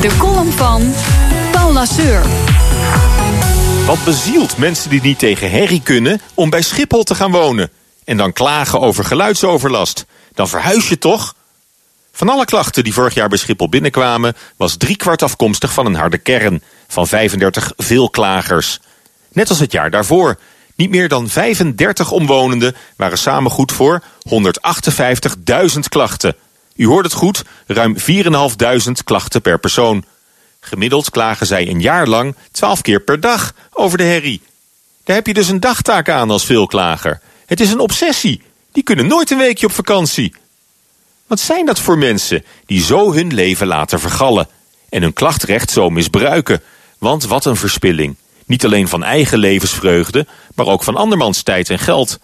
De column van Paul Lasseur. Wat bezielt mensen die niet tegen herrie kunnen om bij Schiphol te gaan wonen? En dan klagen over geluidsoverlast. Dan verhuis je toch? Van alle klachten die vorig jaar bij Schiphol binnenkwamen... was driekwart afkomstig van een harde kern. Van 35 veelklagers. Net als het jaar daarvoor. Niet meer dan 35 omwonenden waren samen goed voor 158.000 klachten. U hoort het goed, ruim 4.500 klachten per persoon. Gemiddeld klagen zij een jaar lang 12 keer per dag over de herrie. Daar heb je dus een dagtaak aan als veelklager. Het is een obsessie. Die kunnen nooit een weekje op vakantie. Wat zijn dat voor mensen die zo hun leven laten vergallen... en hun klachtrecht zo misbruiken? Want wat een verspilling. Niet alleen van eigen levensvreugde, maar ook van andermans tijd en geld.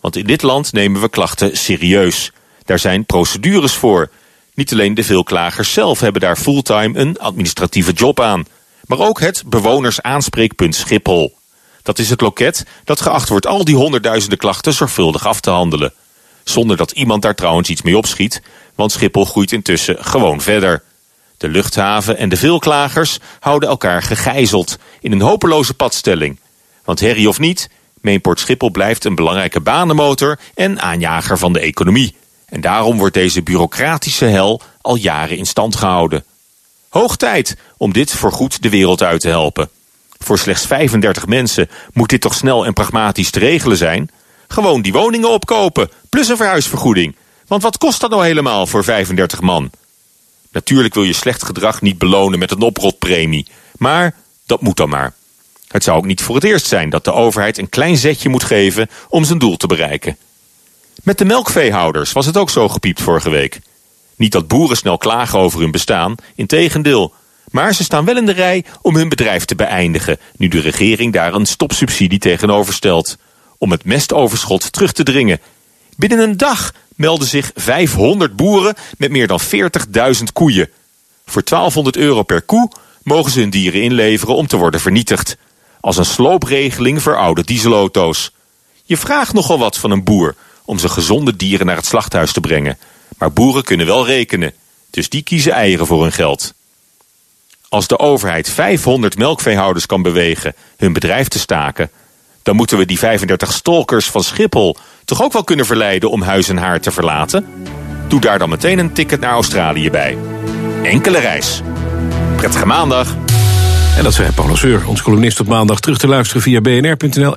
Want in dit land nemen we klachten serieus. Daar zijn procedures voor. Niet alleen de veelklagers zelf hebben daar fulltime een administratieve job aan. Maar ook het bewonersaanspreekpunt Schiphol. Dat is het loket dat geacht wordt al die honderdduizenden klachten zorgvuldig af te handelen. Zonder dat iemand daar trouwens iets mee opschiet, want Schiphol groeit intussen gewoon verder. De luchthaven en de veelklagers houden elkaar gegijzeld in een hopeloze padstelling. Want herrie of niet, Mainport Schiphol blijft een belangrijke banenmotor en aanjager van de economie. En daarom wordt deze bureaucratische hel al jaren in stand gehouden. Hoog tijd om dit voorgoed de wereld uit te helpen. Voor slechts 35 mensen moet dit toch snel en pragmatisch te regelen zijn? Gewoon die woningen opkopen, plus een verhuisvergoeding. Want wat kost dat nou helemaal voor 35 man? Natuurlijk wil je slecht gedrag niet belonen met een oprotpremie. Maar dat moet dan maar. Het zou ook niet voor het eerst zijn dat de overheid een klein zetje moet geven om zijn doel te bereiken. Met de melkveehouders was het ook zo gepiept vorige week. Niet dat boeren snel klagen over hun bestaan, integendeel. Maar ze staan wel in de rij om hun bedrijf te beëindigen... nu de regering daar een stopsubsidie tegenover stelt. Om het mestoverschot terug te dringen. Binnen een dag melden zich 500 boeren met meer dan 40.000 koeien. Voor 1200 euro per koe mogen ze hun dieren inleveren om te worden vernietigd. Als een sloopregeling voor oude dieselauto's. Je vraagt nogal wat van een boer om zijn gezonde dieren naar het slachthuis te brengen. Maar boeren kunnen wel rekenen, dus die kiezen eieren voor hun geld. Als de overheid 500 melkveehouders kan bewegen hun bedrijf te staken... dan moeten we die 35 stalkers van Schiphol toch ook wel kunnen verleiden om huis en haar te verlaten? Doe daar dan meteen een ticket naar Australië bij. Enkele reis. Prettige maandag. En dat zei Paul Seur, onze columnist op maandag terug te luisteren via bnr.nl.